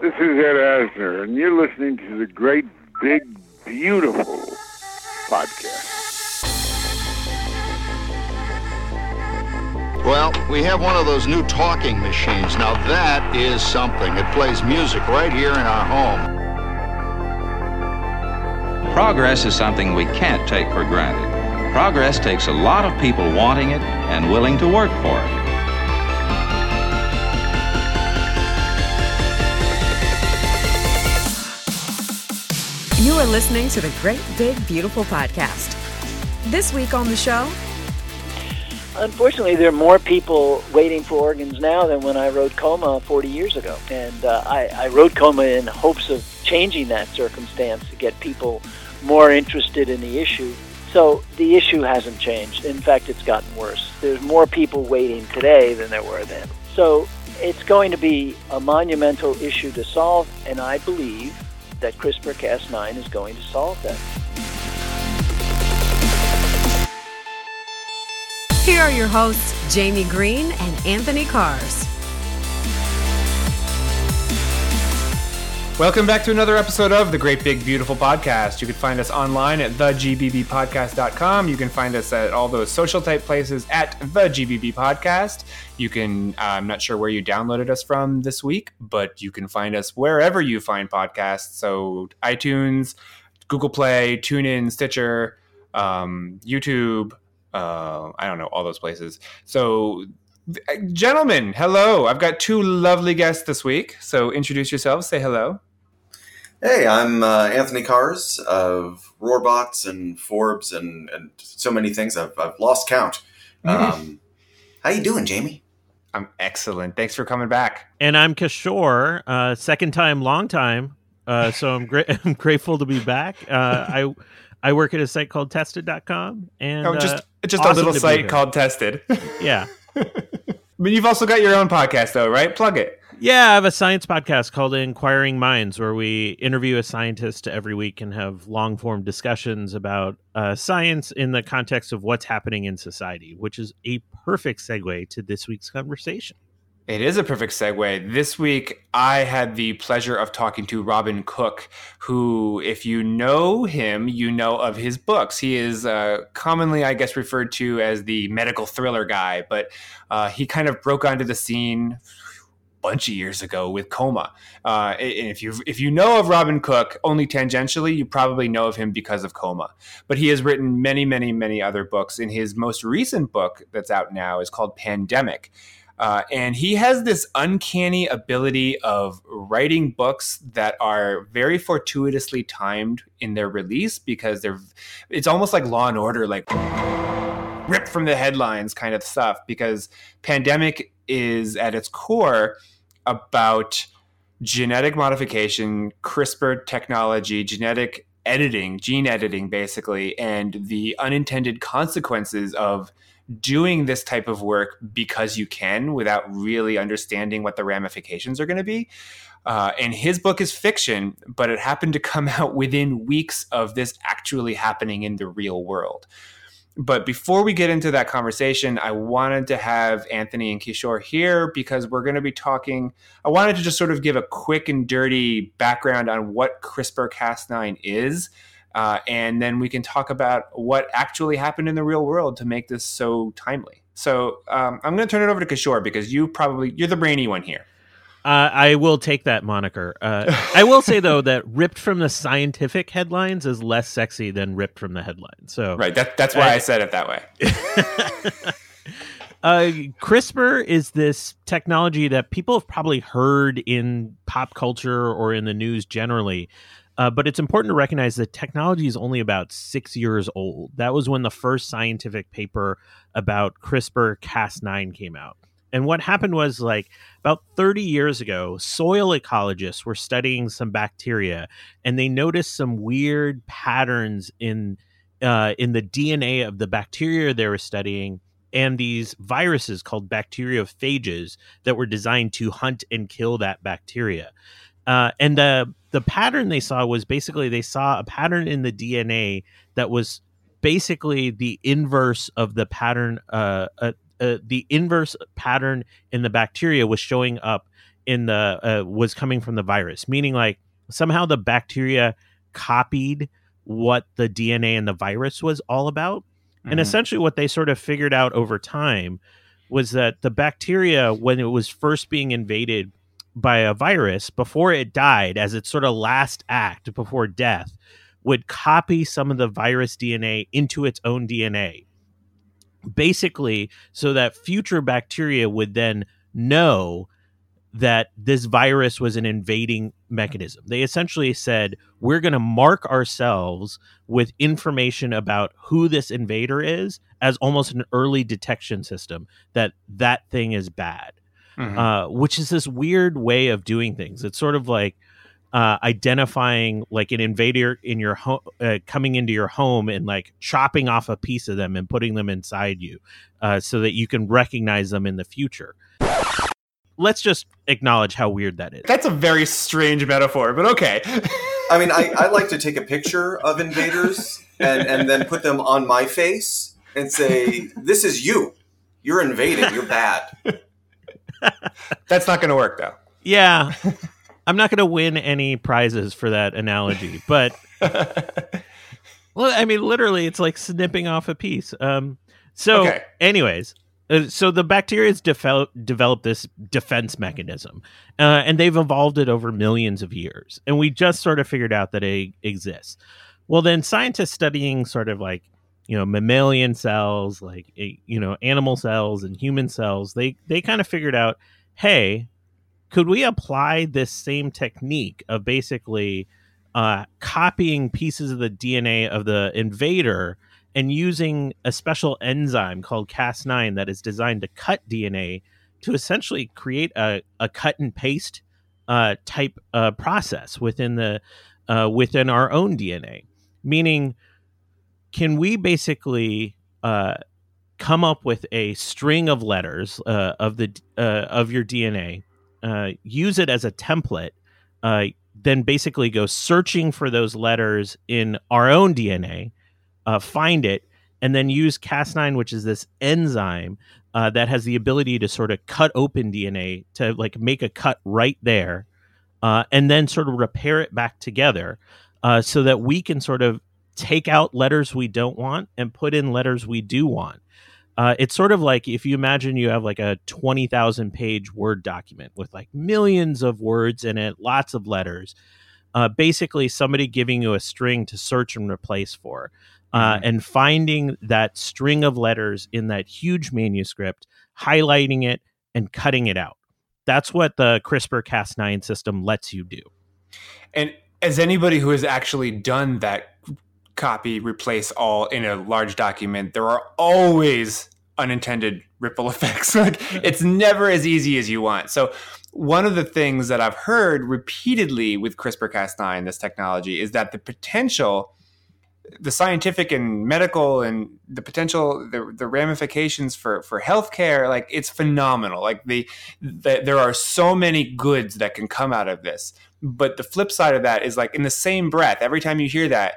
This is Ed Asner, and you're listening to the Great Big Beautiful podcast. Well, we have one of those new talking machines. Now that is something. It plays music right here in our home. Progress is something we can't take for granted. Progress takes a lot of people wanting it and willing to work for it. You are listening to the Great Big Beautiful Podcast. This week on the show, Unfortunately, there are more people waiting for organs now than when I wrote Coma 40 years ago. And uh, I, I wrote Coma in hopes of changing that circumstance to get people more interested in the issue. So the issue hasn't changed. In fact, it's gotten worse. There's more people waiting today than there were then. So it's going to be a monumental issue to solve, and I believe that CRISPR Cas9 is going to solve that. here are your hosts, Jamie Greene and Anthony Karcz. Welcome back to another episode of the Great Big Beautiful Podcast. You can find us online at thegbbpodcast.com. You can find us at all those social type places at the GBB Podcast. You can, uh, I'm not sure where you downloaded us from this week, but you can find us wherever you find podcasts. So iTunes, Google Play, TuneIn, Stitcher, um, YouTube, uh, I don't know, all those places. So, gentlemen, hello. I've got two lovely guests this week. So, introduce yourselves, say hello. Hey, I'm uh, Anthony Karcz of Roarbots and Forbes and, and so many things. I've, I've lost count. Um, how you doing, Jamie? I'm excellent. Thanks for coming back. And I'm Kishore, uh, second time, long time. Uh, so I'm great. I'm grateful to be back. Uh, I I work at a site called Tested.com, and Oh, just uh, just awesome a little site called Tested. yeah, but you've also got your own podcast, though, right? Plug it. Yeah. I have a science podcast called Inquiring Minds, where we interview a scientist every week and have long form discussions about uh, science in the context of what's happening in society, which is a perfect segue to this week's conversation. It is a perfect segue. This week, I had the pleasure of talking to Robin Cook, who, if you know him, you know of his books. He is uh, commonly, I guess, referred to as the medical thriller guy, but uh, he kind of broke onto the scene bunch of years ago with Coma. Uh, if you if you know of Robin Cook only tangentially, you probably know of him because of Coma. But he has written many, many, many other books. And his most recent book that's out now is called Pandemic. Uh, and he has this uncanny ability of writing books that are very fortuitously timed in their release because they're it's almost like law and order like ripped from the headlines kind of stuff because pandemic is at its core about genetic modification crispr technology genetic editing gene editing basically and the unintended consequences of doing this type of work because you can without really understanding what the ramifications are going to be. Uh, and his book is fiction, but it happened to come out within weeks of this actually happening in the real world. But before we get into that conversation, I wanted to have Anthony and Kishore here because we're going to be talking. I wanted to just sort of give a quick and dirty background on what CRISPR Cas9 is. Uh, and then we can talk about what actually happened in the real world to make this so timely. So um, I'm going to turn it over to Kishore because you probably you're the brainy one here. Uh, I will take that moniker. Uh, I will say though that ripped from the scientific headlines is less sexy than ripped from the headlines. So Right. That, that's why I- I said it that way. uh, CRISPR is this technology that people have probably heard in pop culture or in the news generally. Uh, but it's important to recognize that technology is only about six years old. That was when the first scientific paper about CRISPR Cas9 came out. And what happened was like about 30 years ago, soil ecologists were studying some bacteria and they noticed some weird patterns in uh, in the DNA of the bacteria they were studying and these viruses called bacteriophages that were designed to hunt and kill that bacteria. Uh, and the the pattern they saw was basically they saw a pattern in the DNA that was basically the inverse of the pattern. Uh, uh, uh, the inverse pattern in the bacteria was showing up in the uh, was coming from the virus, meaning like somehow the bacteria copied what the DNA in the virus was all about. Mm-hmm. And essentially, what they sort of figured out over time was that the bacteria, when it was first being invaded by a virus, before it died, as its sort of last act before death, would copy some of the virus DNA into its own DNA. Basically, so that future bacteria would then know that this virus was an invading mechanism. They essentially said, we're going to mark ourselves with information about who this invader is as almost an early detection system that that thing is bad, mm-hmm. uh, which is this weird way of doing things. It's sort of like uh, identifying like an invader in your home, uh, coming into your home and like chopping off a piece of them and putting them inside you uh, so that you can recognize them in the future let's just acknowledge how weird that is. That's a very strange metaphor, but okay. I mean, I, I like to take a picture of invaders and, and then put them on my face and say, This is you. You're invading. You're bad. That's not going to work, though. Yeah. I'm not going to win any prizes for that analogy, but. well, I mean, literally, it's like snipping off a piece. Um, so, okay. anyways, uh, so the bacteria has develop, developed this defense mechanism, uh, and they've evolved it over millions of years. And we just sort of figured out that it exists. Well, then scientists studying sort of like you know mammalian cells, like you know animal cells and human cells, they they kind of figured out, hey, could we apply this same technique of basically uh, copying pieces of the DNA of the invader? and using a special enzyme called Cas9 that is designed to cut DNA to essentially create a, a cut and paste uh, type uh, process within the uh, within our own DNA. Meaning, can we basically uh, come up with a string of letters uh, of the of your DNA, use it as a template, then basically go searching for those letters in our own DNA uh, find it, and then use Cas9, which is this enzyme uh, that has the ability to sort of cut open DNA to like make a cut right there, uh, and then sort of repair it back together, uh, so that we can sort of take out letters we don't want and put in letters we do want. Uh, it's sort of like if you imagine you have like a 20,000 page Word document with like millions of words in it, lots of letters. Uh, basically, somebody giving you a string to search and replace for uh, mm-hmm. and finding that string of letters in that huge manuscript, highlighting it and cutting it out. That's what the CRISPR Cas9 system lets you do. And as anybody who has actually done that copy, replace all in a large document, there are always unintended ripple effects. like it's never as easy as you want. So one of the things that I've heard repeatedly with CRISPR Cas9, this technology, is that the potential the scientific and medical and the potential the, the ramifications for for healthcare like it's phenomenal like the, the there are so many goods that can come out of this but the flip side of that is like in the same breath every time you hear that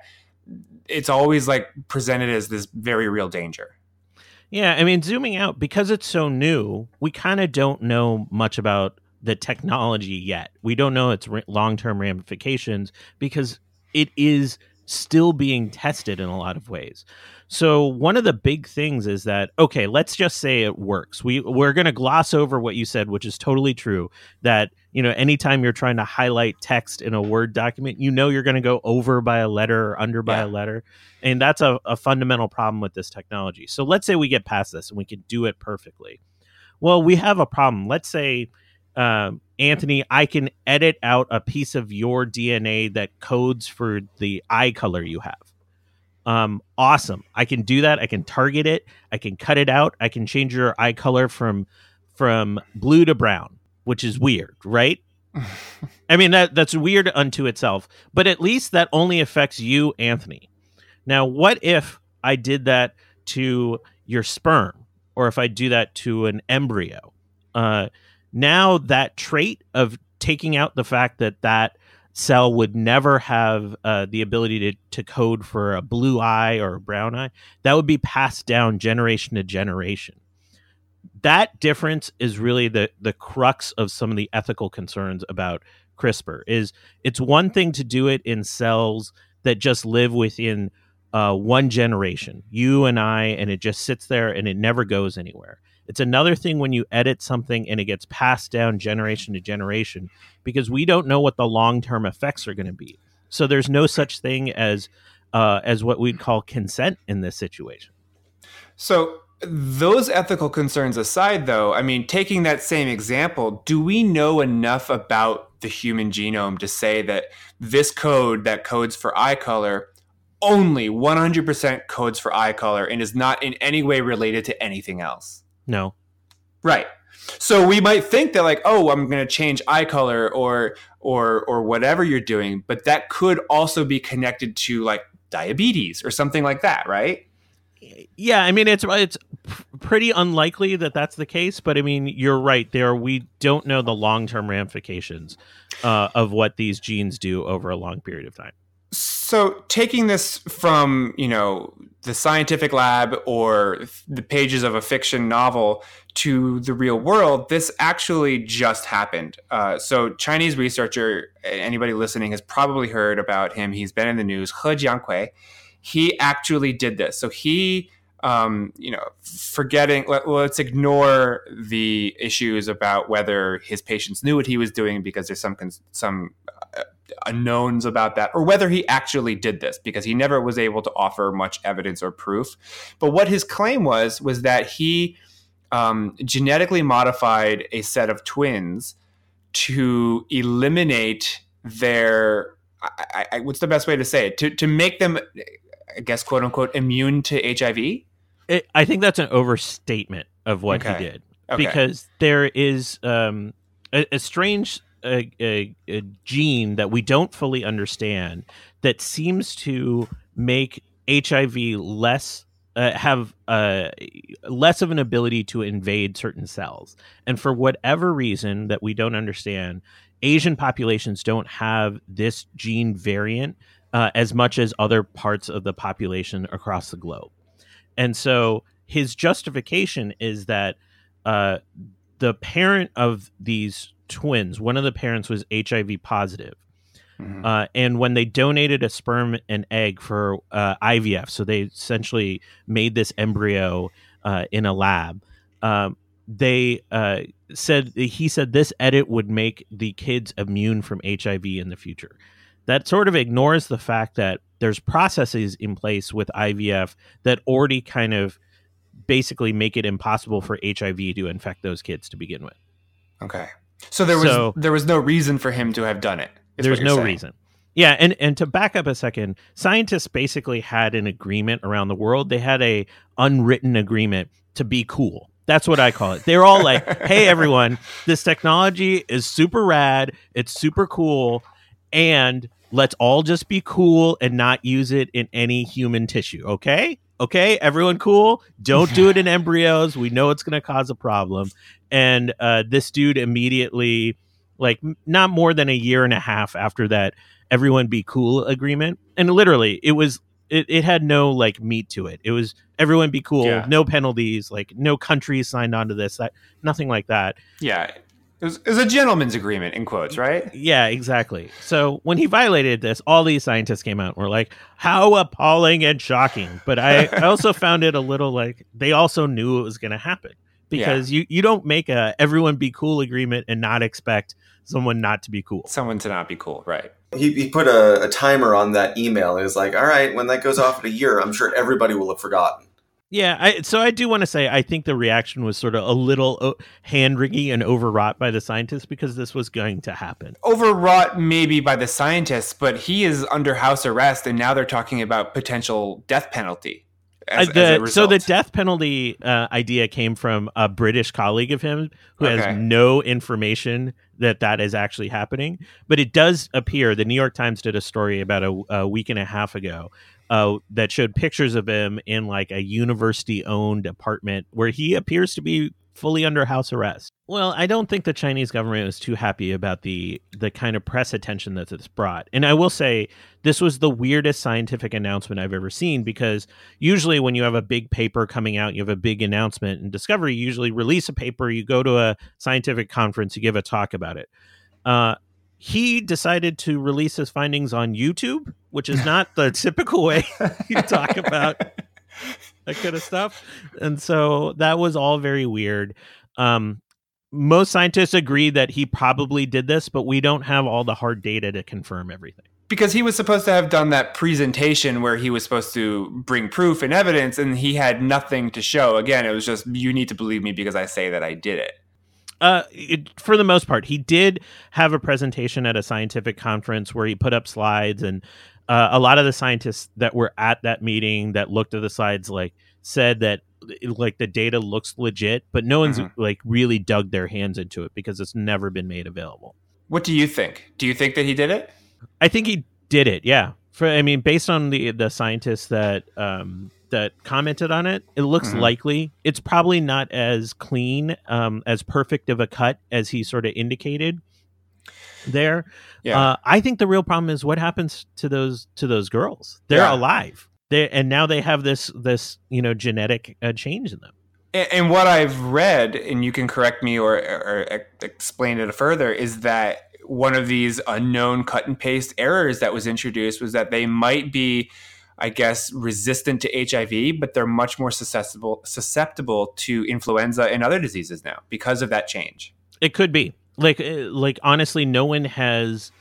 it's always like presented as this very real danger yeah i mean zooming out because it's so new we kind of don't know much about the technology yet we don't know its long-term ramifications because it is still being tested in a lot of ways. So one of the big things is that okay, let's just say it works. We we're going to gloss over what you said, which is totally true. That you know, anytime you're trying to highlight text in a Word document, you know you're going to go over by a letter or under by yeah. a letter, and that's a, a fundamental problem with this technology. So let's say we get past this and we can do it perfectly. Well, we have a problem. Let's say um, Anthony, I can edit out a piece of your DNA that codes for the eye color you have. Um, awesome. I can do that. I can target it. I can cut it out. I can change your eye color from from blue to brown, which is weird, right? I mean that that's weird unto itself, but at least that only affects you, Anthony. Now, what if I did that to your sperm, or if I do that to an embryo? Uh, now that trait of taking out the fact that that cell would never have uh, the ability to, to code for a blue eye or a brown eye that would be passed down generation to generation that difference is really the the crux of some of the ethical concerns about CRISPR. Is it's one thing to do it in cells that just live within uh, one generation, you and I, and it just sits there and it never goes anywhere. It's another thing when you edit something and it gets passed down generation to generation because we don't know what the long term effects are going to be. So there's no such thing as uh, as what we'd call consent in this situation. So those ethical concerns aside, though, I mean, taking that same example, do we know enough about the human genome to say that this code that codes for eye color only 100% codes for eye color and is not in any way related to anything else? No. Right. So we might think that like, oh, I'm going to change eye color or or or whatever you're doing, but that could also be connected to like diabetes or something like that, right? Yeah, I mean it's it's pretty unlikely that that's the case, but I mean you're right. There we don't know the long term ramifications uh, of what these genes do over a long period of time. So taking this from you know the scientific lab or the pages of a fiction novel to the real world, this actually just happened. Uh, so Chinese researcher, anybody listening has probably heard about him. He's been in the news. He Jiankui. He actually did this. So he um, you know, forgetting, let, us ignore the issues about whether his patients knew what he was doing because there's some some uh, unknowns about that, or whether he actually did this because he never was able to offer much evidence or proof. But what his claim was was that he um, genetically modified a set of twins to eliminate their I, I, what's the best way to say it to to make them I guess quote unquote immune to HIV. It, I think that's an overstatement of what okay. he did okay. because there is um, a, a, strange a, a, a gene that we don't fully understand that seems to make HIV less uh, have uh, less of an ability to invade certain cells. And for whatever reason that we don't understand, Asian populations don't have this gene variant uh, as much as other parts of the population across the globe. And so his justification is that uh, the parent of these twins. One of the parents was HIV positive. Mm-hmm. Uh, and when they donated a sperm and egg for uh, IVF, so they essentially made this embryo uh, in a lab. Um, they uh, said he said this edit would make the kids immune from HIV in the future. That sort of ignores the fact that there's processes in place with IVF that already kind of basically make it impossible for HIV to infect those kids to begin with. Okay. So there was so, there was no reason for him to have done it. There's no saying. reason. Yeah, and and to back up a second, scientists basically had an agreement around the world. They had a unwritten agreement to be cool. That's what I call it. They're all like, "Hey everyone, this technology is super rad. It's super cool and let's all just be cool and not use it in any human tissue, okay? Okay, everyone cool? Don't do it in embryos. We know it's going to cause a problem and uh, this dude immediately like not more than a year and a half after that everyone be cool agreement and literally it was it, it had no like meat to it it was everyone be cool yeah. no penalties like no countries signed on to this that nothing like that yeah it was, it was, a gentleman's agreement in quotes, right? Yeah, exactly. So when he violated this, all these scientists came out and were like, "How appalling and shocking!" But I, I also found it a little like they also knew it was going to happen because yeah. you you don't make a everyone be cool agreement and not expect someone not to be cool. Someone to not be cool, right? He, he put a, a timer on that email. He was like, "All right, when that goes off in a year, I'm sure everybody will have forgotten." Yeah, I, so I do want to say I think the reaction was sort of a little uh, hand wringing and overwrought by the scientists because this was going to happen. Overwrought maybe by the scientists, but he is under house arrest, and now they're talking about potential death penalty. As, uh, the, so the death penalty uh, idea came from a British colleague of him who okay. has no information that that is actually happening, but it does appear. The New York Times did a story about a, a week and a half ago uh, that showed pictures of him in like a university-owned apartment where he appears to be fully under house arrest. Well, I don't think the Chinese government was too happy about the the kind of press attention that this brought. And I will say this was the weirdest scientific announcement I've ever seen because usually when you have a big paper coming out, you have a big announcement and Discovery usually release a paper, you go to a scientific conference, you give a talk about it. Uh, he decided to release his findings on YouTube, which is not the typical way you talk about that kind of stuff. And so that was all very weird. Um, most scientists agree that he probably did this, but we don't have all the hard data to confirm everything. Because he was supposed to have done that presentation where he was supposed to bring proof and evidence, and he had nothing to show. Again, it was just, you need to believe me because I say that I did it. Uh, it, for the most part, he did have a presentation at a scientific conference where he put up slides, and uh, a lot of the scientists that were at that meeting that looked at the slides like said that like the data looks legit, but no one's Mhm. like really dug their hands into it because it's never been made available. What do you think? Do you think that he did it? I think he did it. Yeah. For I mean, based on the the scientists that um that commented on it, it looks Mhm. likely. It's probably not as clean, um, as perfect of a cut as he sort of indicated there. Yeah. Uh, I think the real problem is what happens to those to those girls. They're Yeah. alive. They and now they have this this you know genetic uh, change in them. And, and what I've read, and you can correct me or, or, or explain it further, is that one of these unknown cut and paste errors that was introduced was that they might be, I guess, resistant to HIV, but they're much more susceptible susceptible to influenza and other diseases now because of that change. It could be like uh, like honestly, no one has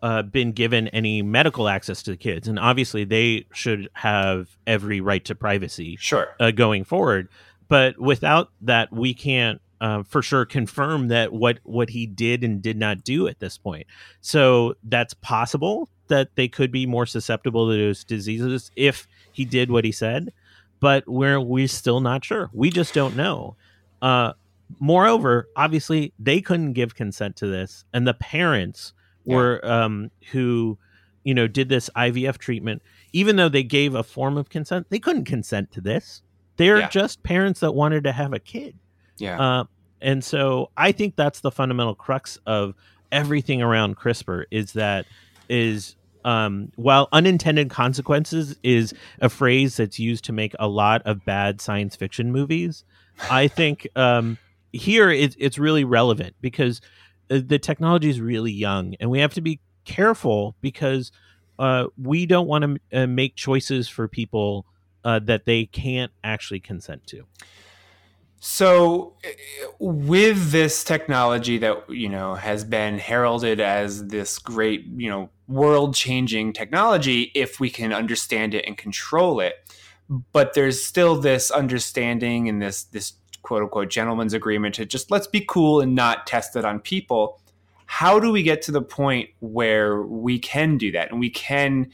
uh, been given any medical access to the kids, and obviously they should have every right to privacy Sure. uh, going forward. But without that, we can't uh, for sure confirm that what what he did and did not do at this point. So that's possible that they could be more susceptible to those diseases if he did what he said. But we're we're still not sure. We just don't know. Uh, moreover, obviously, they couldn't give consent to this, and the parents Yeah. were um, who you know did this IVF treatment. Even though they gave a form of consent, they couldn't consent to this. They're Yeah. just parents that wanted to have a kid. Yeah. Uh, and so I think that's the fundamental crux of everything around CRISPR is that is um, while unintended consequences is a phrase that's used to make a lot of bad science fiction movies. I think um, here it, it's really relevant because uh, the technology is really young and we have to be careful because uh, we don't want to uh, make choices for people uh, that they can't actually consent to. So, eh, with this technology that you know has been heralded as this great, you know, world-changing technology, if we can understand it and control it, but there's still this understanding and this this quote unquote gentleman's agreement to just let's be cool and not test it on people. How do we get to the point where we can do that and we can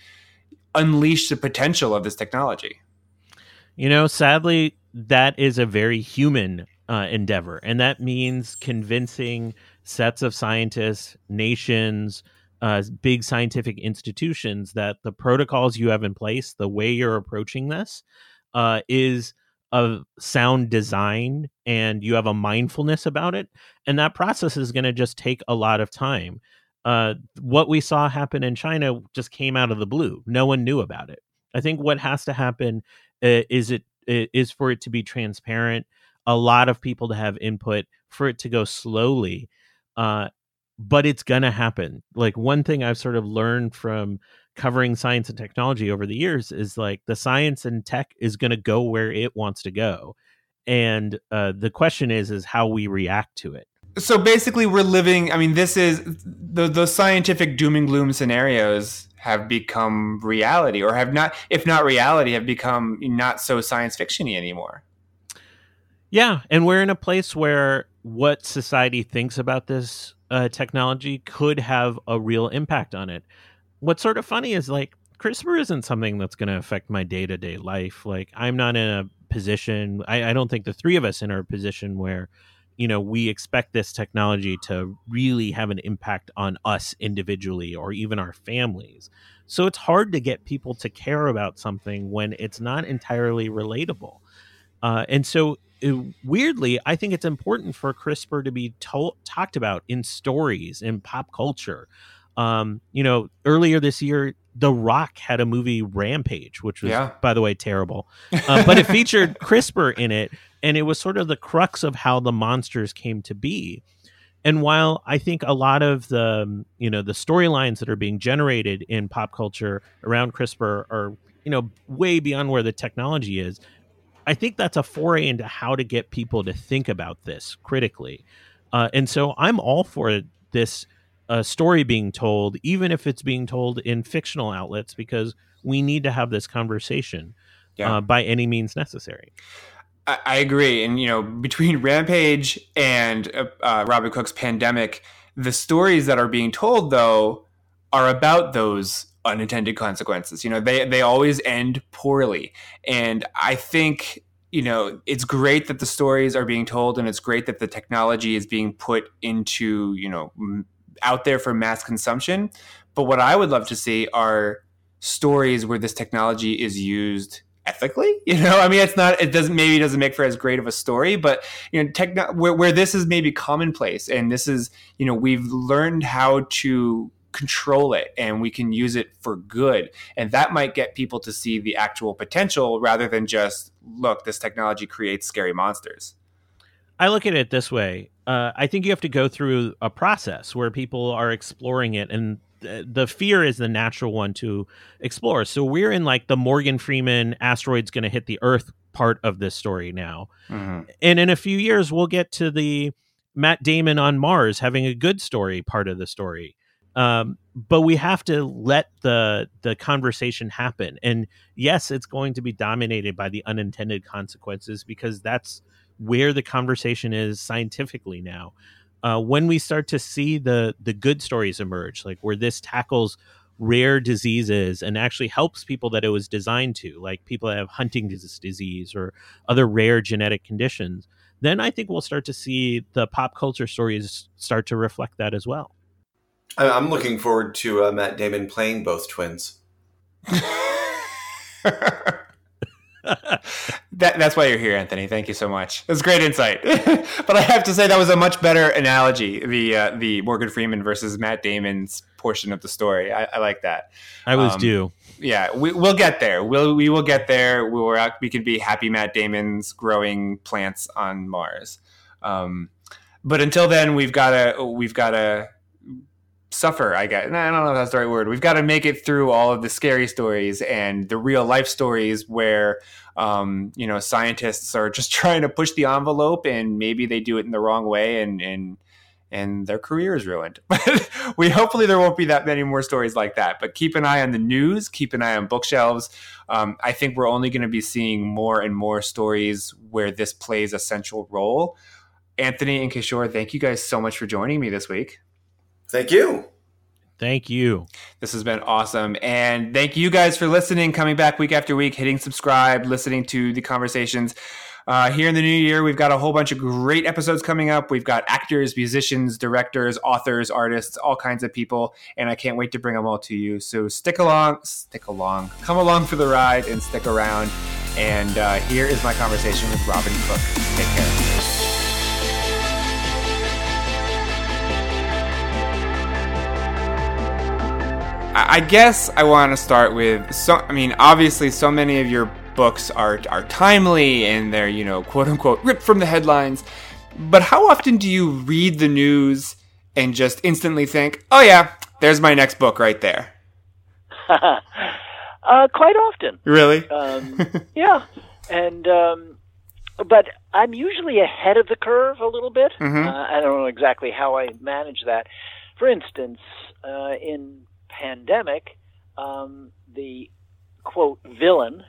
unleash the potential of this technology? You know, sadly, that is a very human uh, endeavor, and that means convincing sets of scientists, nations, uh, big scientific institutions that the protocols you have in place, the way you're approaching this, uh, is of sound design, and you have a mindfulness about it, and that process is going to just take a lot of time. Uh, what we saw happen in China just came out of the blue. No one knew about it. I think what has to happen uh, is it is for it to be transparent a lot of people to have input for it to go slowly uh, but it's gonna happen. Like one thing i've sort of learned from covering science and technology over the years is like the science and tech is gonna go where it wants to go and uh, the question is is how we react to it so basically we're living i mean this is the the scientific doom and gloom scenarios have become reality or have not if not reality have become not so science fictiony anymore Yeah, and we're in a place where what society thinks about this uh, technology could have a real impact on it. What's sort of funny is like CRISPR isn't something that's going to affect my day to day life. Like I'm not in a position. I, I don't think the three of us in a position where you know we expect this technology to really have an impact on us individually or even our families. So it's hard to get people to care about something when it's not entirely relatable. Uh, and so it- weirdly, I think it's important for CRISPR to be to- talked about in stories in pop culture. Um, you know, earlier this year, The Rock had a movie Rampage, which was, Yeah. by the way, terrible, uh, but it featured CRISPR in it, and it was sort of the crux of how the monsters came to be. And while I think a lot of the um, you know the storylines that are being generated in pop culture around CRISPR are you know way beyond where the technology is, I think that's a foray into how to get people to think about this critically. Uh, and so I'm all for this uh, story being told, even if it's being told in fictional outlets, because we need to have this conversation Yeah. uh, by any means necessary. I, I agree. And, you know, between Rampage and uh, uh, Robin Cook's Pandemic, the stories that are being told, though, are about those unintended consequences. You know, they, they always end poorly. And I think, you know, it's great that the stories are being told and it's great that the technology is being put into, you know, out there for mass consumption. But what I would love to see are stories where this technology is used ethically you know? I mean it's not it doesn't maybe doesn't make for as great of a story but you know techno- where, where this is maybe commonplace and this is you know we've learned how to control it and we can use it for good. And that might get people to see the actual potential rather than just look this technology creates scary monsters. I look at it this way. Uh, I think you have to go through a process where people are exploring it, and the fear is the natural one to explore. So we're in like the Morgan Freeman asteroid's going to hit the Earth part of this story now, and in a few years we'll get to the Matt Damon on Mars having a good story part of the story. Um, but we have to let the the conversation happen, and yes, it's going to be dominated by the unintended consequences because that's where the conversation is scientifically now. Uh, when we start to see the the good stories emerge, like where this tackles rare diseases and actually helps people that it was designed to, like people that have Huntington's disease or other rare genetic conditions, then I think we'll start to see the pop culture stories start to reflect that as well. I- I'm looking forward to uh, Matt Damon playing both twins. that, that's why you're here, Anthony. Thank you so much. That's great insight. but I have to say that was a much better analogy. The uh, the Morgan Freeman versus Matt Damon's portion of the story. I, I like that. I was Um, due. Yeah, we, we'll get there. We'll we will get there. We will we can be happy Matt Damon's growing plants on Mars. Um, but until then, we've got to we've got to suffer. I guess I don't know if that's the right word. We've got to make it through all of the scary stories and the real life stories where um, you know scientists are just trying to push the envelope and maybe they do it in the wrong way and and and their career is ruined. But we hopefully there won't be that many more stories like that. But keep an eye on the news. Keep an eye on bookshelves. Um, I think we're only going to be seeing more and more stories where this plays a central role. Anthony and Kishore, thank you guys so much for joining me this week. Thank you. Thank you. This has been awesome. And thank you guys for listening, coming back week after week, hitting subscribe, listening to the conversations. Uh, here in the new year, we've got a whole bunch of great episodes coming up. We've got actors, musicians, directors, authors, artists, all kinds of people. And I can't wait to bring them all to you. So stick along, stick along, come along for the ride and stick around. And uh, here is my conversation with Robin Cook. Take care. I guess I want to start with so. I mean, obviously, so many of your books are are timely and they're you know quote unquote ripped from the headlines. But how often do you read the news and just instantly think, "Oh yeah, there's my next book right there"? uh, quite often. Really? Um, yeah, and um, but I'm usually ahead of the curve a little bit. Mhm. Uh, I don't know exactly how I manage that. For instance, uh, in Pandemic, um, the quote villain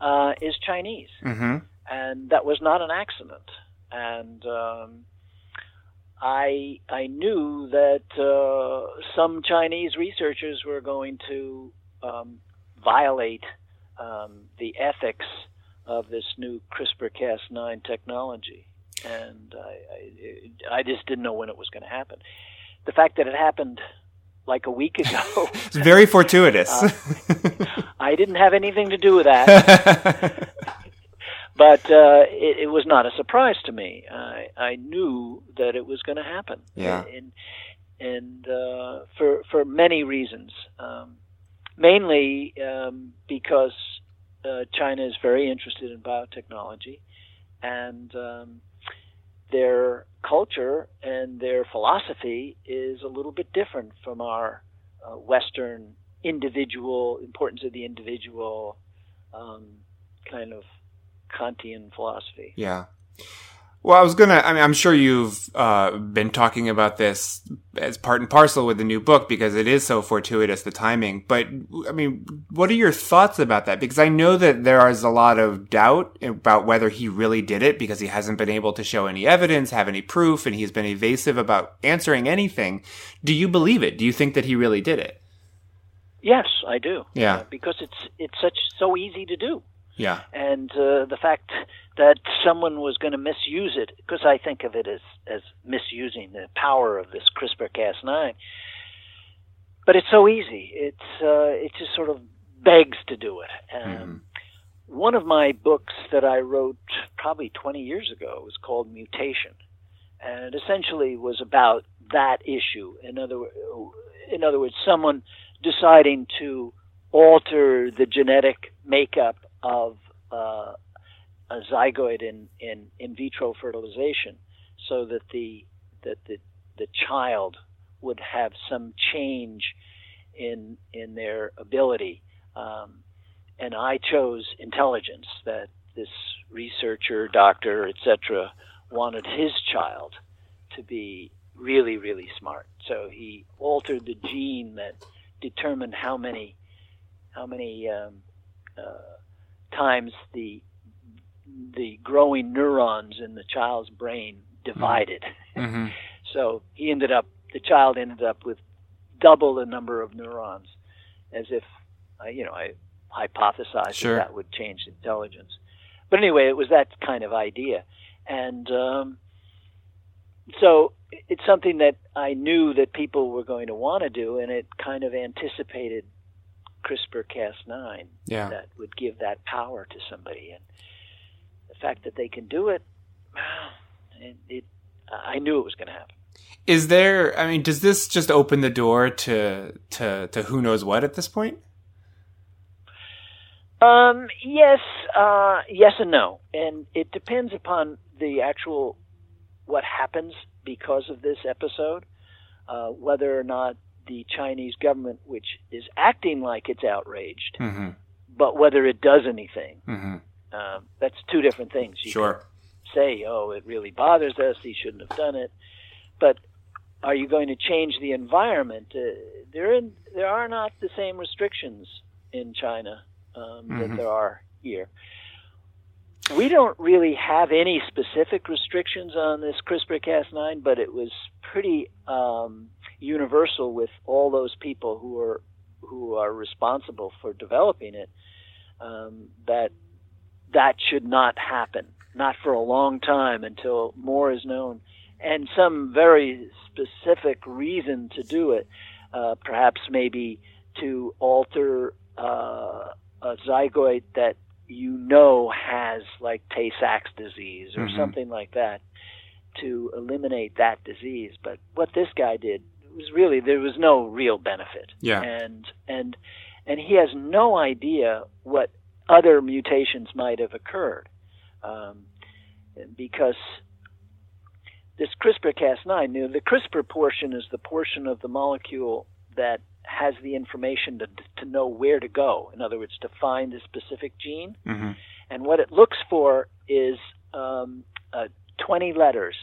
uh, is Chinese, mm-hmm. and that was not an accident. And um, I I knew that uh, some Chinese researchers were going to um, violate um, the ethics of this new CRISPR-Cas9 technology, and I, I I just didn't know when it was going to happen. The fact that it happened like a week ago, It's very fortuitous. Uh, I didn't have anything to do with that. but uh, it, it was not a surprise to me. I I knew that it was going to happen. Yeah. And and uh, for for many reasons, um, mainly um, because uh, China is very interested in biotechnology, and um, their culture and their philosophy is a little bit different from our uh, Western individual importance of the individual um, kind of Kantian philosophy. Yeah. Well, I was gonna. I mean, I'm sure you've uh, been talking about this as part and parcel with the new book because it is so fortuitous the timing. But I mean, what are your thoughts about that? Because I know that there is a lot of doubt about whether he really did it because he hasn't been able to show any evidence, have any proof, and he's been evasive about answering anything. Do you believe it? Do you think that he really did it? Yes, I do. Yeah. Because it's it's such so easy to do. Yeah. and uh, the fact that someone was going to misuse it, because I think of it as as misusing the power of this CRISPR-Cas9. But it's so easy. It's uh, it just sort of begs to do it. Um, One of my books that I wrote probably 20 years ago was called Mutation, and it essentially was about that issue. In other in other words, someone deciding to alter the genetic makeup of uh, a zygote in, in in vitro fertilization, so that the that the the child would have some change in in their ability. Um, and I chose intelligence. That this researcher, doctor, etc., wanted his child to be really, really smart. So he altered the gene that determined how many how many um, uh, times the the growing neurons in the child's brain divided. Mm-hmm. So he ended up the child ended up with double the number of neurons, as if uh, you know I hypothesized Sure. that that would change intelligence. But anyway, it was that kind of idea, and um, so it's something that I knew that people were going to want to do, and it kind of anticipated CRISPR-Cas9 Yeah. that would give that power to somebody, and the fact that they can do it, it, it I knew it was going to happen. Is there? I mean, does this just open the door to to to who knows what at this point? Um, yes, uh, yes and no, and it depends upon the actual what happens because of this episode, uh, whether or not the Chinese government, which is acting like it's outraged, Mm-hmm. but whether it does anything. Mm-hmm. Um, that's two different things. You Sure. say, "Oh, it really bothers us. He shouldn't have done it," but are you going to change the environment? Uh, there, in, there are not the same restrictions in China um, Mhm. that there are here. We don't really have any specific restrictions on this CRISPR-Cas9, but it was pretty um, universal with all those people who are who are responsible for developing it. Um, that that should not happen, not for a long time until more is known, and some very specific reason to do it. Uh, perhaps maybe to alter uh, a zygote that you know has like Tay-Sachs disease or Mhm. something like that to eliminate that disease. But what this guy did was really there was no real benefit. Yeah. And and and he has no idea what other mutations might have occurred, um, because this CRISPR-Cas9, you know, the CRISPR portion is the portion of the molecule that has the information to to know where to go. In other words, to find a specific gene. Mm-hmm. And what it looks for is um, uh, 20 letters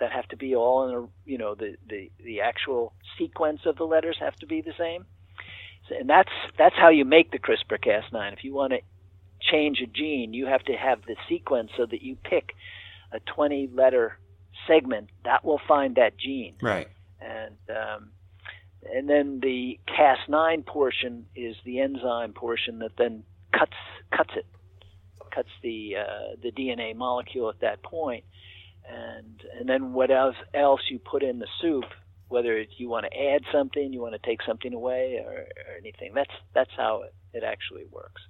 that have to be all in a, you know, the, the, the actual sequence of the letters have to be the same. And that's, that's how you make the CRISPR-Cas9. If you want to change a gene, you have to have the sequence so that you pick a 20 letter segment that will find that gene Right. and um, and then the Cas9 portion is the enzyme portion that then cuts cuts it, cuts the uh, the DNA molecule at that point, and and then what else else you put in the soup, whether you want to add something, you want to take something away, or, or anything. That's that's how it, it actually works.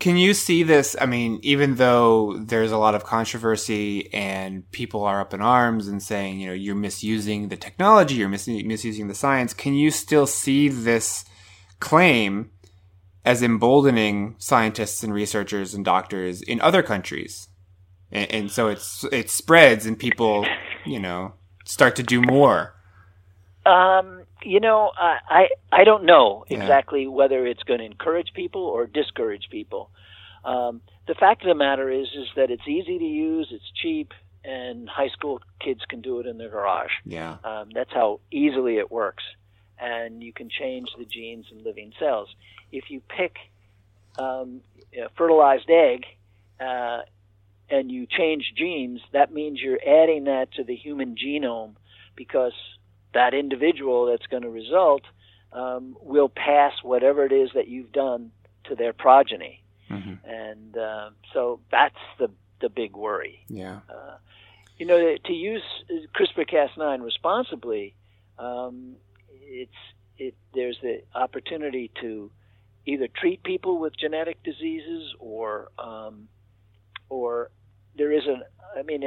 Can you see this? I mean, even though there's a lot of controversy and people are up in arms and saying, you know, you're misusing the technology, you're mis- misusing the science, can you still see this claim as emboldening scientists and researchers and doctors in other countries? And, and so it's it spreads and people, you know, start to do more. Um, you know, I I, I don't know Yeah. exactly whether it's going to encourage people or discourage people. Um, the fact of the matter is, is that it's easy to use, it's cheap, and high school kids can do it in their garage. Yeah. Um, that's how easily it works, and you can change the genes in living cells. If you pick um, a fertilized egg uh, and you change genes, that means you're adding that to the human genome because that individual that's going to result um, will pass whatever it is that you've done to their progeny, Mhm. and uh, so that's the the big worry Yeah. you know, to use CRISPR-Cas9 responsibly, um, it's it. There's the opportunity to either treat people with genetic diseases or um, or there is an. I mean,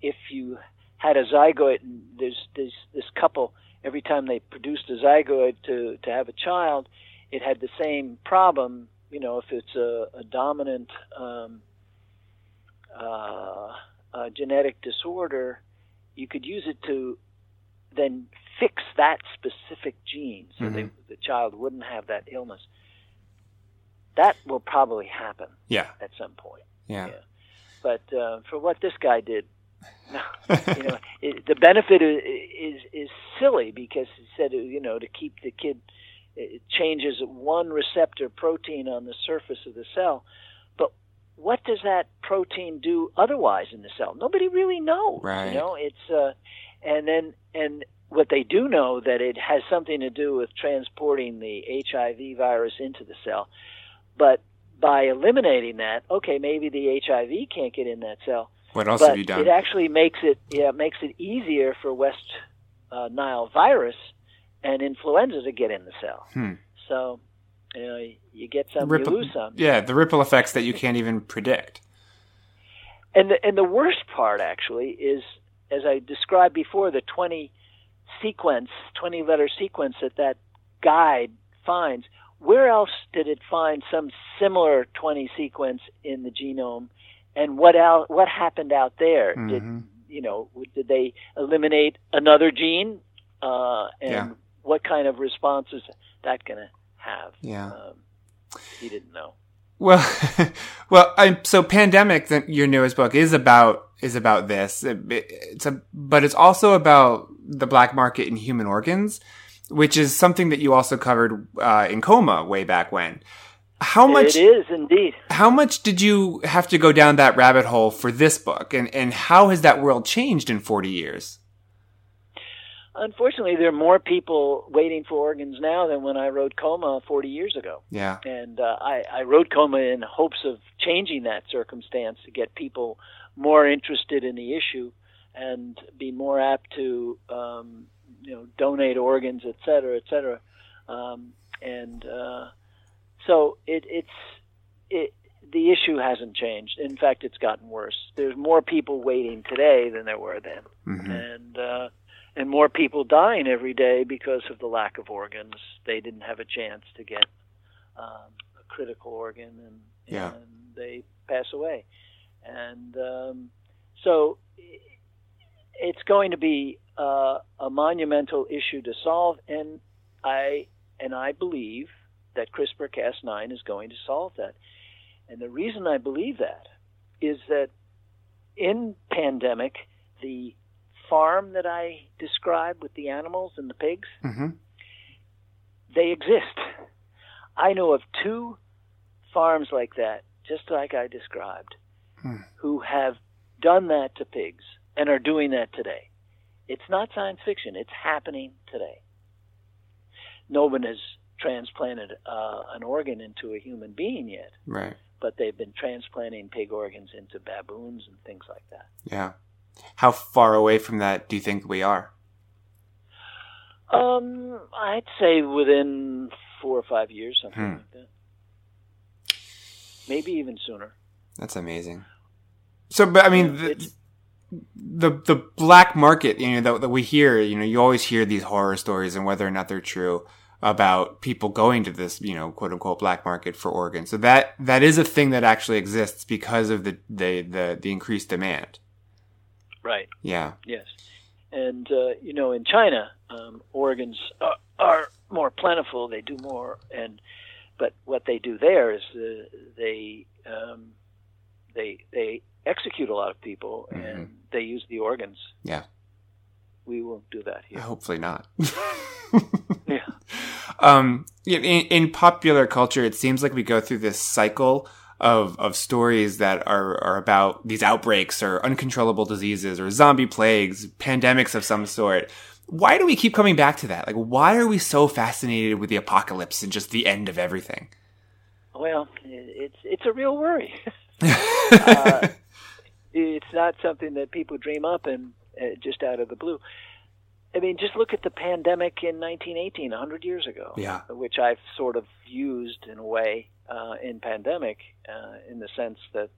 if you had a zygote, and there's there's this couple every time they produced a zygote to to have a child, it had the same problem. You know, if it's a, a dominant um, uh, uh, genetic disorder, you could use it to then fix that specific gene so they, the child wouldn't have that illness. That will probably happen Yeah. at some point. Yeah. Yeah. But uh, for what this guy did, you know, it, the benefit is, is is silly because he said, you know, to keep the kid, it changes one receptor protein on the surface of the cell. But what does that protein do otherwise in the cell? Nobody really knows. Right. You know, it's uh, and then and what they do know that it has something to do with transporting the HIV virus into the cell, but by eliminating that, okay, maybe the HIV can't get in that cell. What else but have you done? it actually makes it yeah it makes it easier for West uh, Nile virus and influenza to get in the cell. Hmm. So you know you get some, Ripple- you lose some. Yeah, the ripple effects that you can't even predict. And the and the worst part actually is, as I described before, the twenty sequence, twenty letter sequence that that guide finds. Where else did it find some similar twenty sequence in the genome? And what what happened out there? Did Mhm. you know? Did they eliminate another gene? Uh, and Yeah. what kind of response is that going to have? Yeah. Um, he didn't know. Well, well, I, so pandemic, the, your newest book is about is about this. It- it's a, but it's also about the black market in human organs, which is something that you also covered uh, in Coma way back when. How much? it is indeed. How much did you have to go down that rabbit hole for this book, and and how has that world changed in forty years? Unfortunately, there are more people waiting for organs now than when I wrote Coma 40 years ago. Yeah, And uh, I, I wrote Coma in hopes of changing that circumstance to get people more interested in the issue and be more apt to, um, you know, donate organs, et cetera, et cetera. Um, and uh, so it, it's it, the issue hasn't changed. In fact, it's gotten worse. There's more people waiting today than there were then Mhm. and uh, and more people dying every day because of the lack of organs. They didn't have a chance to get um, a critical organ, and, Yeah. and they pass away. And um, so it's going to be uh, a monumental issue to solve, and I and I believe that CRISPR-Cas9 is going to solve that. And the reason I believe that is that in pandemic, the farm that I described with the animals and the pigs, hmm they exist. I know of two farms like that, just like I described, Hmm. who have done that to pigs and are doing that today. It's not science fiction, it's happening today. No one has transplanted uh, an organ into a human being yet, right. but they've been transplanting pig organs into baboons and things like that. Yeah. How far away from that do you think we are? Um, I'd say within four or five years, something Hmm. like that. maybe even sooner. That's amazing. So, but I mean, the, It's- the the black market, you know, that, that we hear, you know, you always hear these horror stories, and whether or not they're true about people going to this, you know, quote unquote black market for organs. So that that is a thing that actually exists because of the the the, the increased demand. Right. Yeah. Yes, and uh, you know, in China, um, organs are, are more plentiful. They do more, and but what they do there is uh, they um, they they execute a lot of people, and they use the organs. Yeah. We won't do that here. Hopefully not. Yeah. um, in, in popular culture, it seems like we go through this cycle of of stories that are are about these outbreaks or uncontrollable diseases or zombie plagues, pandemics of some sort. Why do we keep coming back to that? Like, why are we so fascinated with the apocalypse and just the end of everything? Well, it's it's a real worry. uh, it's not something that people dream up and uh, just out of the blue. I mean, just look at the pandemic in 1918, 100 years ago, Yeah. which I've sort of used in a way uh, in pandemic, uh, in the sense that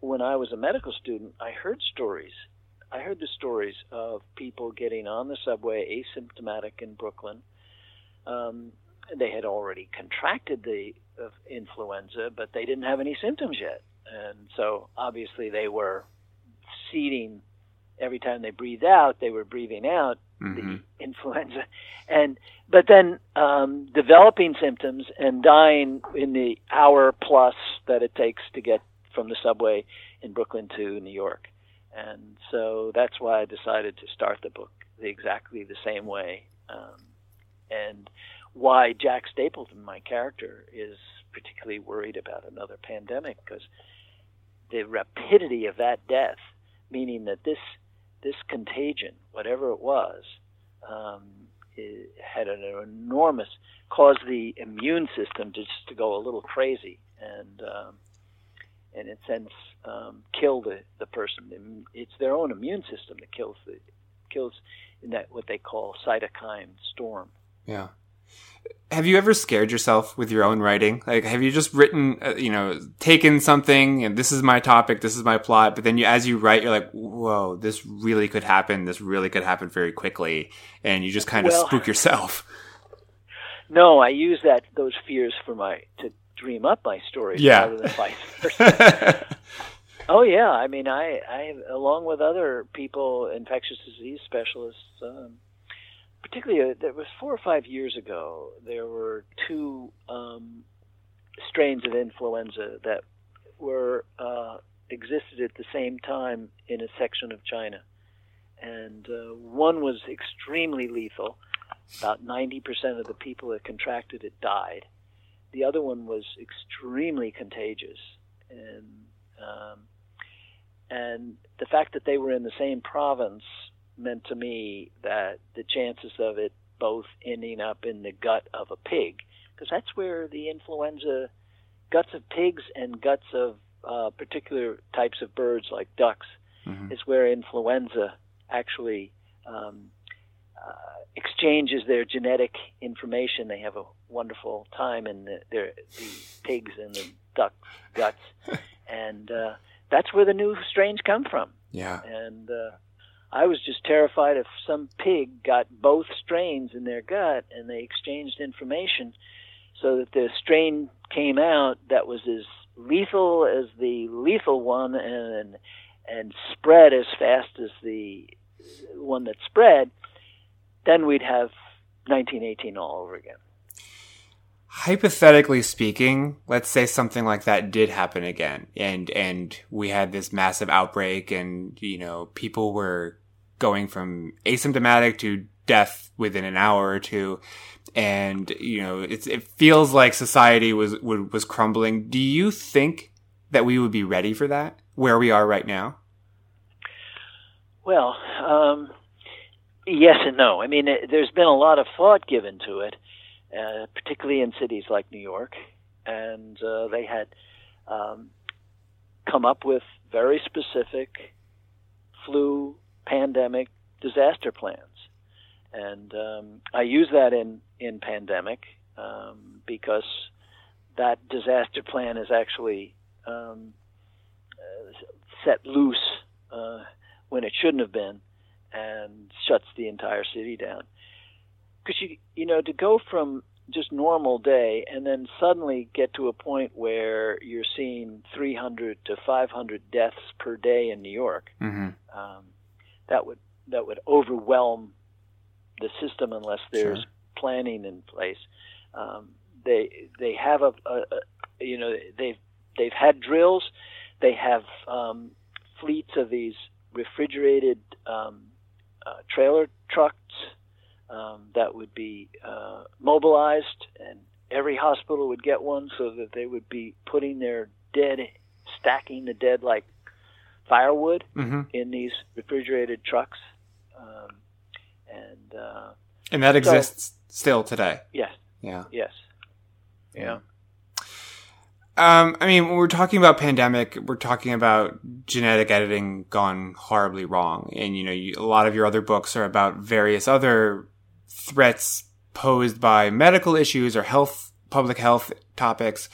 when I was a medical student, I heard stories. I heard the stories of people getting on the subway asymptomatic in Brooklyn. Um, they had already contracted the of influenza, but they didn't have any symptoms yet, and so obviously they were seeding. Every time they breathed out, they were breathing out Mhm. the influenza, and but then um, developing symptoms and dying in the hour plus that it takes to get from the subway in Brooklyn to New York, and so that's why I decided to start the book exactly the same way, um, and why Jack Stapleton, my character, is particularly worried about another pandemic because the rapidity of that death, meaning that this this contagion, whatever it was, um, it had an enormous caused the immune system to just to go a little crazy and um, and in a sense um, kill the the person. It's their own immune system that kills the kills in that what they call cytokine storm. Yeah. Have you ever scared yourself with your own writing? Like, have you just written, uh, you know, taken something and this is my topic, this is my plot, but then you, as you write, you're like, whoa, this really could happen. This really could happen very quickly. And you just kind of Well- spook yourself. No, I use that those fears for my to dream up my stories Yeah. rather than vice versa. Oh yeah, I mean, I, I, along with other people, infectious disease specialists, um, particularly, uh, there was four or five years ago, there were two um, strains of influenza that were uh, existed at the same time in a section of China, and uh, one was extremely lethal. About ninety percent of the people that contracted it died. The other one was extremely contagious, and um, and the fact that they were in the same province meant to me that the chances of it both ending up in the gut of a pig, because that's where the influenza, guts of pigs and guts of uh, particular types of birds like ducks, Mhm. is where influenza actually um, uh, exchanges their genetic information. They have a wonderful time in the, their, the pigs and the ducks' guts, and uh, that's where the new strains come from. Yeah. And uh, I was just terrified if some pig got both strains in their gut and they exchanged information so that the strain came out that was as lethal as the lethal one and and spread as fast as the one that spread, then we'd have 1918 all over again. Hypothetically speaking, let's say something like that did happen again and and we had this massive outbreak and you know people were going from asymptomatic to death within an hour or two and you know it feels like society was was crumbling do you think that we would be ready for that where we are right now Well, um, yes and no. I mean, it, there's been a lot of thought given to it, uh, particularly in cities like New York, and uh, they had um, come up with very specific flu pandemic disaster plans, and um, I use that in in pandemic um, because that disaster plan is actually um, uh, set loose uh, when it shouldn't have been, and shuts the entire city down. Because you you know to go from just normal day and then suddenly get to a point where you're seeing 300 to 500 deaths per day in New York, Mm-hmm. um, that would that would overwhelm the system unless there's Sure. planning in place. Um, they they have a, a, a you know they've they've had drills, they have um, fleets of these refrigerated um, uh, trailer trucks um, that would be uh, mobilized, and every hospital would get one so that they would be putting their dead, stacking the dead like firewood Mm-hmm. in these refrigerated trucks. Um, and uh, And that exists still today. yes, Yeah. yes, yeah. Um, I mean, when we're talking about pandemic, we're talking about genetic editing gone horribly wrong, and you know, you, a lot of your other books are about various other threats posed by medical issues or health, public health topics.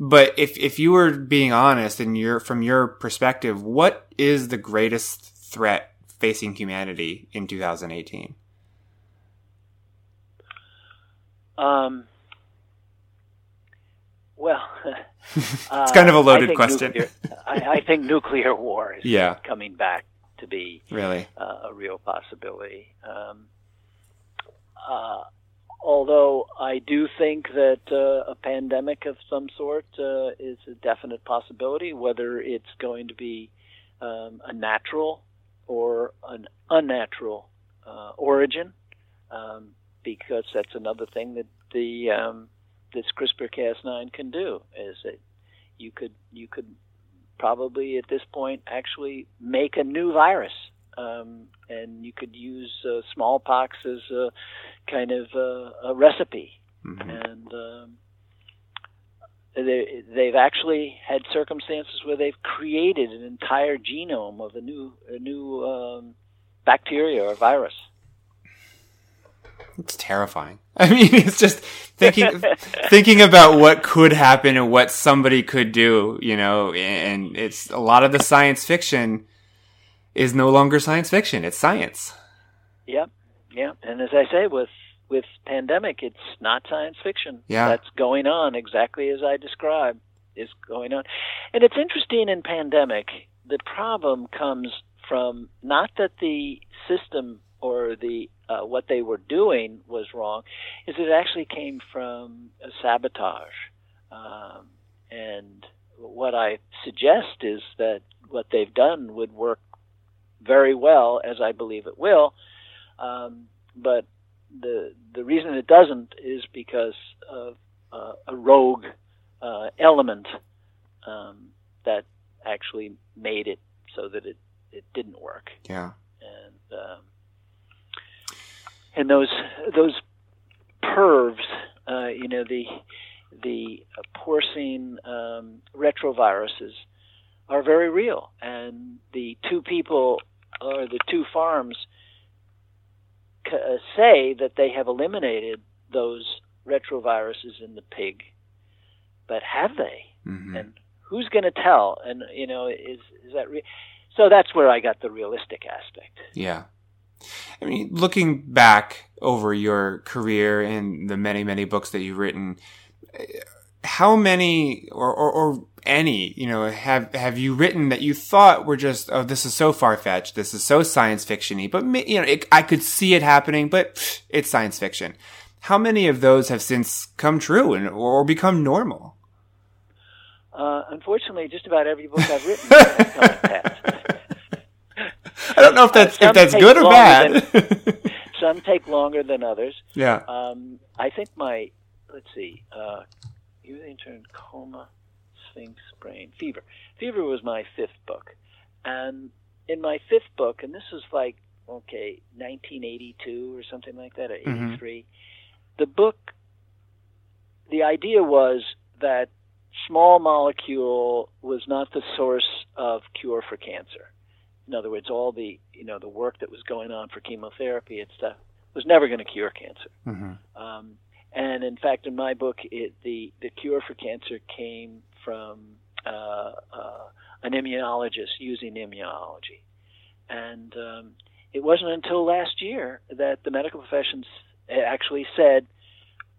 But if if you were being honest, and your from your perspective, what is the greatest threat facing humanity in 2018? Um, well, It's uh, kind of a loaded question. nuclear- I, I think nuclear war is Yeah. coming back to be Really? uh, a real possibility. Um, uh, although I do think that uh, a pandemic of some sort uh, is a definite possibility, whether it's going to be um, a natural or an unnatural uh, origin, um, because that's another thing that the um, this CRISPR-Cas9 can do is that you could you could probably at this point actually make a new virus um, and you could use uh, smallpox as a kind of uh, a recipe. Mhm. And um, they, they've actually had circumstances where they've created an entire genome of a new a new um, bacteria or virus. It's terrifying. I mean, it's just thinking thinking about what could happen and what somebody could do, you know, and it's a lot of the science fiction is no longer science fiction, it's science. Yep, yep. And as I say, with with pandemic, it's not science fiction. Yeah. that's going on exactly as I described is going on, and it's interesting in pandemic. The problem comes from not that the system or the uh, what they were doing was wrong, is it actually came from a sabotage. Um, and what I suggest is that what they've done would work very well, as I believe it will. Um, but the the reason it doesn't is because of uh, a rogue uh, element um, that actually made it so that it, it didn't work. Yeah. And um, and those those PERVs, uh, you know, the the porcine um, retroviruses are very real, and the two people or the two farms uh, say that they have eliminated those retroviruses in the pig, but have they? hmm And who's going to tell? And you know, is is that re- so? That's where I got the realistic aspect. Yeah. I mean, looking back over your career and the many, many books that you've written, how many or, or, or any, you know, have, have you written that you thought were just, oh, this is so far fetched. This is so science fictiony, but you know, it, I could see it happening, but pff, it's science fiction. How many of those have since come true and, or become normal? Uh, unfortunately, just about every book I've written has come to pass. I don't know if that's, Some if that's good or bad. Some take longer than others. yeah. Um, I think my let's see, uh, you intern coma, Sphinx brain fever. Fever was my fifth book, and in my fifth book, and this was like okay, 1982 or something like that, or Mhm. 83. The book, the idea was that small molecule was not the source of cure for cancer. In other words, all the you know the work that was going on for chemotherapy and stuff was never going to cure cancer. hmm Um, And in fact, in my book, it, the the cure for cancer came from uh, uh, an immunologist using immunology, and um, it wasn't until last year that the medical professions actually said,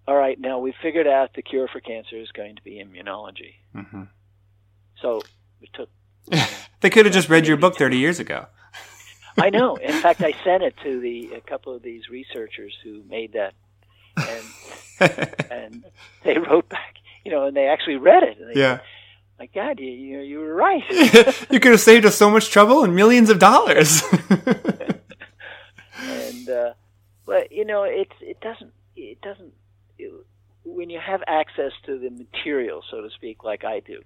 "All right, now we've figured out the cure for cancer is going to be immunology." Mm-hmm. So it took. they could have just read your book 30 years ago. I know. In fact, I sent it to the a couple of these researchers who made that, and and they wrote back, you know, and they actually read it. And they yeah. My God, you you, you were right. you could have saved us so much trouble and millions of dollars. and uh, but you know, it it doesn't it doesn't it, when you have access to the material, so to speak, like I do.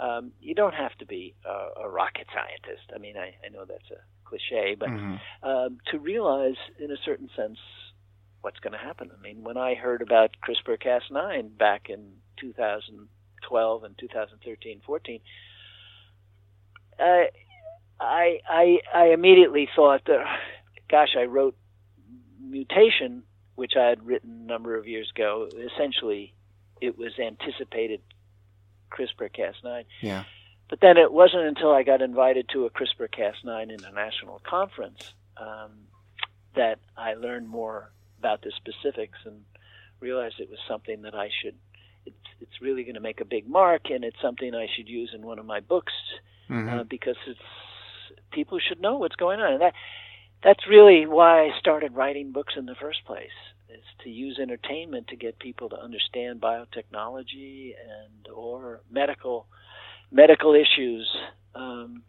Um, you don't have to be a, a rocket scientist. I mean, I, I know that's a cliche, but Mm-hmm. um, to realize, in a certain sense, what's going to happen. I mean, when I heard about CRISPR-Cas9 back in 2012 and 2013, 14, uh, I I I immediately thought that, gosh, I wrote mutation, which I had written a number of years ago. Essentially, it was anticipated CRISPR-Cas9. yeah. But then it wasn't until I got invited to a CRISPR Cas9 international conference um, that I learned more about the specifics and realized it was something that I should. It's, it's really going to make a big mark, and it's something I should use in one of my books Mhm. uh, because it's people should know what's going on, and that that's really why I started writing books in the first place. Is to use entertainment to get people to understand biotechnology and or medical medical issues um,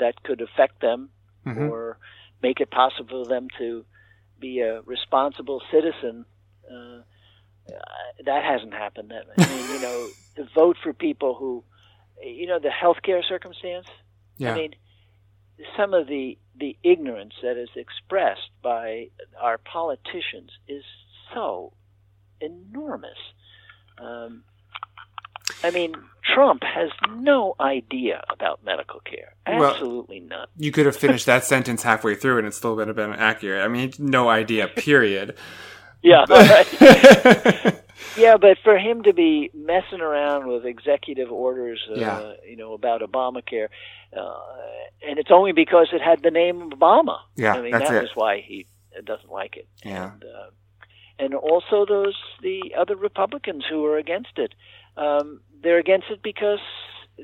that could affect them Mhm. or make it possible for them to be a responsible citizen. Uh, that hasn't happened. That, I mean, you know, to vote for people who, you know, the healthcare circumstance. Yeah. I mean, some of the the ignorance that is expressed by our politicians is so enormous. Um, I mean, Trump has no idea about medical care. Well- Absolutely none. you could have finished that sentence halfway through and it still would have been accurate. I mean, no idea, period. Yeah, right. yeah, but for him to be messing around with executive orders, uh, Yeah. you know, about Obamacare, uh, and it's only because it had the name of Obama. Yeah, I mean that's that it. was why he doesn't like it. Yeah. and, uh, and also those the other Republicans who are against it. Um, they're against it because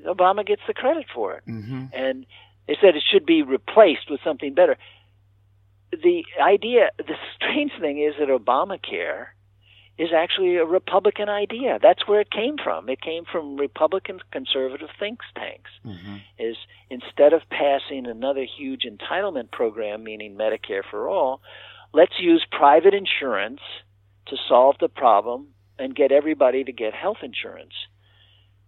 Obama gets the credit for it hmm and they said it should be replaced with something better. The idea, the strange thing is that Obamacare is actually a Republican idea. That's where it came from. It came from Republican conservative think tanks. hmm Is instead of passing another huge entitlement program, meaning Medicare for all, let's use private insurance to solve the problem and get everybody to get health insurance.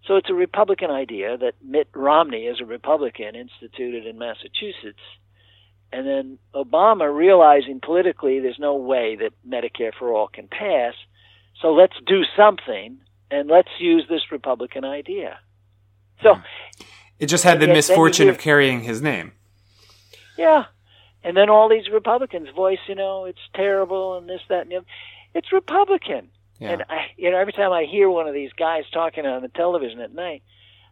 So it's a Republican idea that Mitt Romney, as a Republican, instituted in Massachusetts. And then Obama, realizing politically there's no way that Medicare for all can pass, so let's do something and let's use this Republican idea. So, It just had the Yeah, then you misfortune hear- of carrying his name. yeah. And then all these Republicans voice, you know, it's terrible and this, that, and the other. It's Republican. Yeah. And I, you know, every time I hear one of these guys talking on the television at night,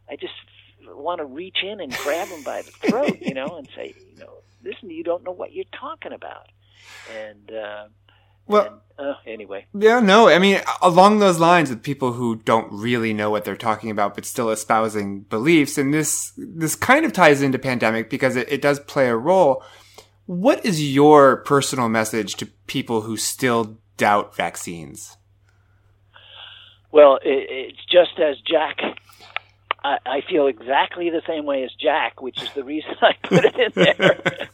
I just want to reach in and grab him by the throat, you know, and say, you know, listen, you don't know what you're talking about. And uh, well, uh, anyway, yeah, no. I mean, along those lines, with people who don't really know what they're talking about, but still espousing beliefs, and this this kind of ties into pandemic because it, it does play a role. What is your personal message to people who still doubt vaccines? well, it, it's just as Jack. I, I feel exactly the same way as Jack, which is the reason I put it in there.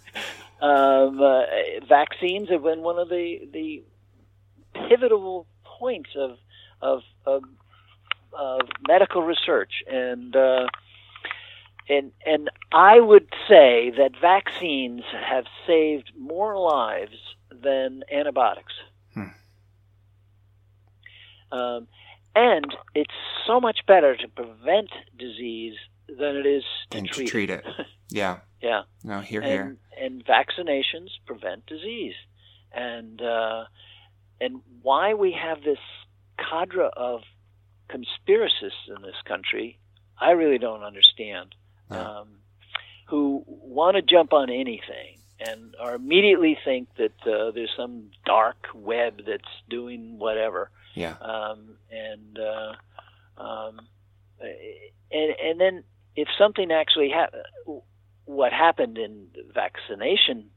um, uh, vaccines have been one of the the pivotal points of of of, of medical research, and uh, and and I would say that vaccines have saved more lives than antibiotics. Um, and it's so much better to prevent disease than it is to and to treat, treat it. Yeah. Yeah No, here, here. and and vaccinations prevent disease and uh, and why we have this cadre of conspiracists in this country I really don't understand, um, who want to jump on anything and are immediately think that uh, there's some dark web that's doing whatever. Yeah. Um, and uh, um, and and then if something actually happened, what happened in vaccination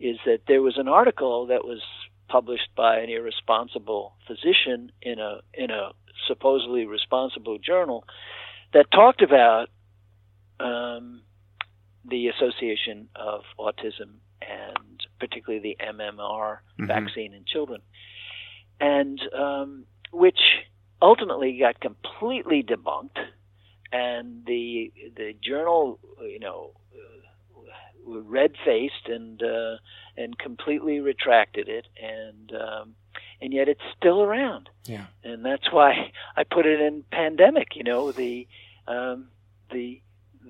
is that there was an article that was published by an irresponsible physician in a in a supposedly responsible journal that talked about um, the association of autism and particularly the MMR Mhm. vaccine in children, and um, which ultimately got completely debunked, and the the journal, you know, uh, red faced and uh, and completely retracted it, and um, and yet it's still around Yeah. and that's why I put it in pandemic. You know, the um, the,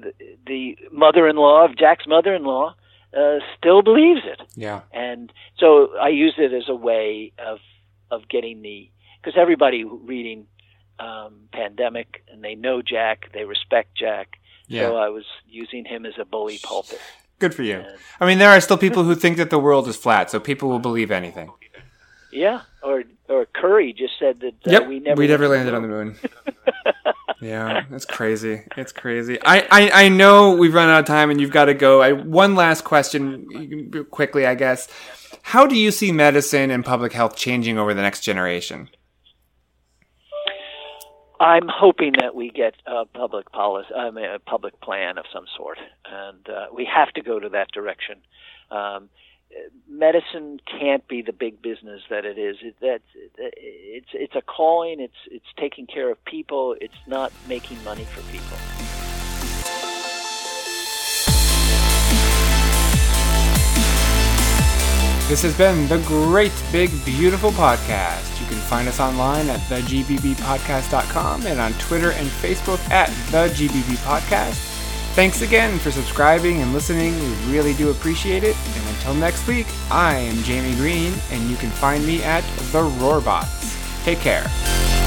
the the mother-in-law of Jack's mother-in-law uh, still believes it, Yeah. and so I use it as a way of of getting the because everybody reading um, pandemic and they know Jack, they respect Jack. Yeah. So I was using him as a bully pulpit. Good for you. And- I mean, there are still people who think that the world is flat, so people will believe anything. Yeah, or or Curry just said that uh, yep. we never we never landed on the moon. yeah, that's crazy. It's crazy. I, I, I know we've run out of time and you've got to go. I, one last question, quickly, I guess. How do you see medicine and public health changing over the next generation? I'm hoping that we get a public policy, I mean, a public plan of some sort, and uh, we have to go to that direction. Um, medicine can't be the big business that it is. It, that it's it's a calling. It's it's taking care of people. It's not making money for people. This has been the Great Big Beautiful Podcast. You can find us online at thegbbpodcast.com and on Twitter and Facebook at the GBB Podcast. Thanks again for subscribing and listening. We really do appreciate it. And until next week, I am Jamie Greene, and you can find me at The Roarbots. Take care.